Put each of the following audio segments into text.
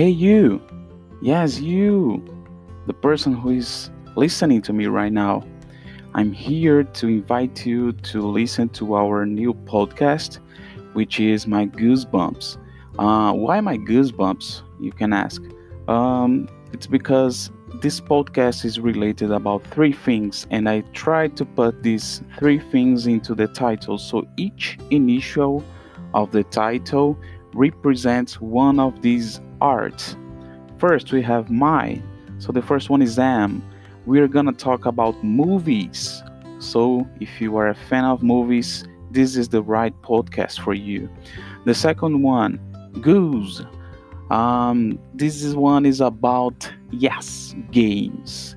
Hey, you! Yes, you! The person who is listening to me right now. I'm here to invite you to listen to our new podcast, which is My Goosebumps. Uh, why my goosebumps? You can ask. Um, it's because this podcast is related about three things, and I tried to put these three things into the title. So each initial of the title represents one of these arts. First, we have my. So the first one is am. We're gonna talk about movies. So if you are a fan of movies, this is the right podcast for you. The second one, goose. Um, this is one is about yes games.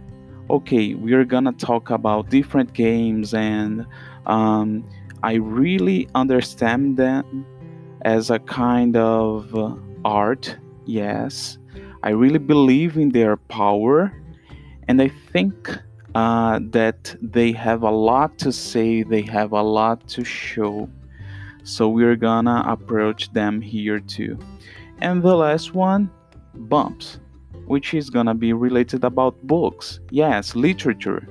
Okay, we are gonna talk about different games, and um, I really understand them as a kind of uh, art. Yes, I really believe in their power, and I think uh, that they have a lot to say. They have a lot to show. So we're gonna approach them here too. And the last one, bumps, which is gonna be related about books. Yes, literature.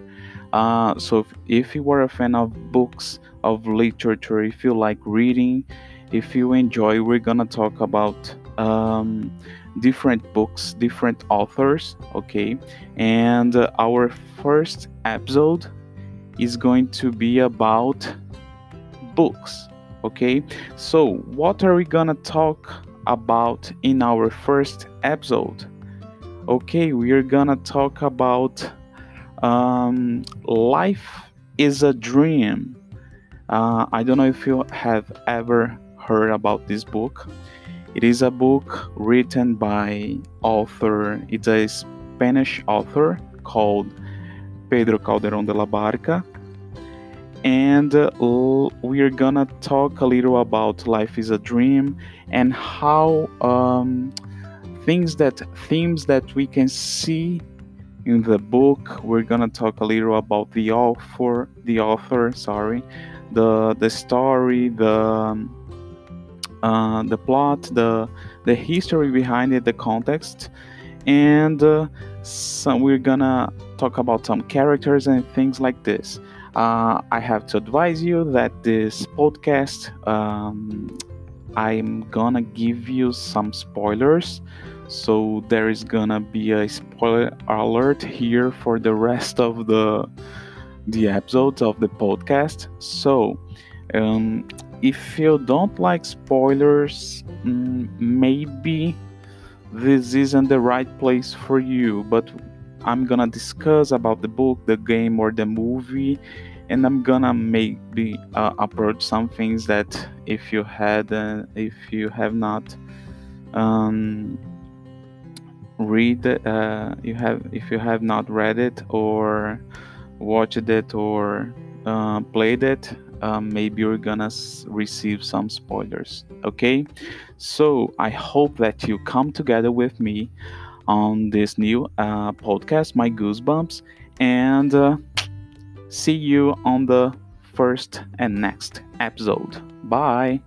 Uh, so if, if you are a fan of books, of literature, if you like reading, if you enjoy, we're gonna talk about um, different books, different authors. Okay, and uh, our first episode is going to be about books. Okay, so what are we gonna talk about in our first episode. Okay, we are gonna talk about um, life is a dream. Uh, I don't know if you have ever heard about this book. It is a book written by author. It's a Spanish author called Pedro Calderón de la Barca and uh, we're gonna talk a little about life is a dream and how um, things that themes that we can see in the book we're gonna talk a little about the author the author sorry the the story the um, uh, the plot the the history behind it the context and uh, some, we're gonna talk about some characters and things like this uh, I have to advise you that this podcast, um, I'm gonna give you some spoilers. So there is gonna be a spoiler alert here for the rest of the the episodes of the podcast. So um, if you don't like spoilers, mm, maybe this isn't the right place for you. But I'm gonna discuss about the book, the game, or the movie, and I'm gonna maybe uh, approach some things that if you had, uh, if you have not um, read, uh, you have, if you have not read it or watched it or uh, played it, um, maybe you're gonna receive some spoilers. Okay, so I hope that you come together with me on this new uh, podcast, My Goosebumps, and uh, see you on the first and next episode. Bye.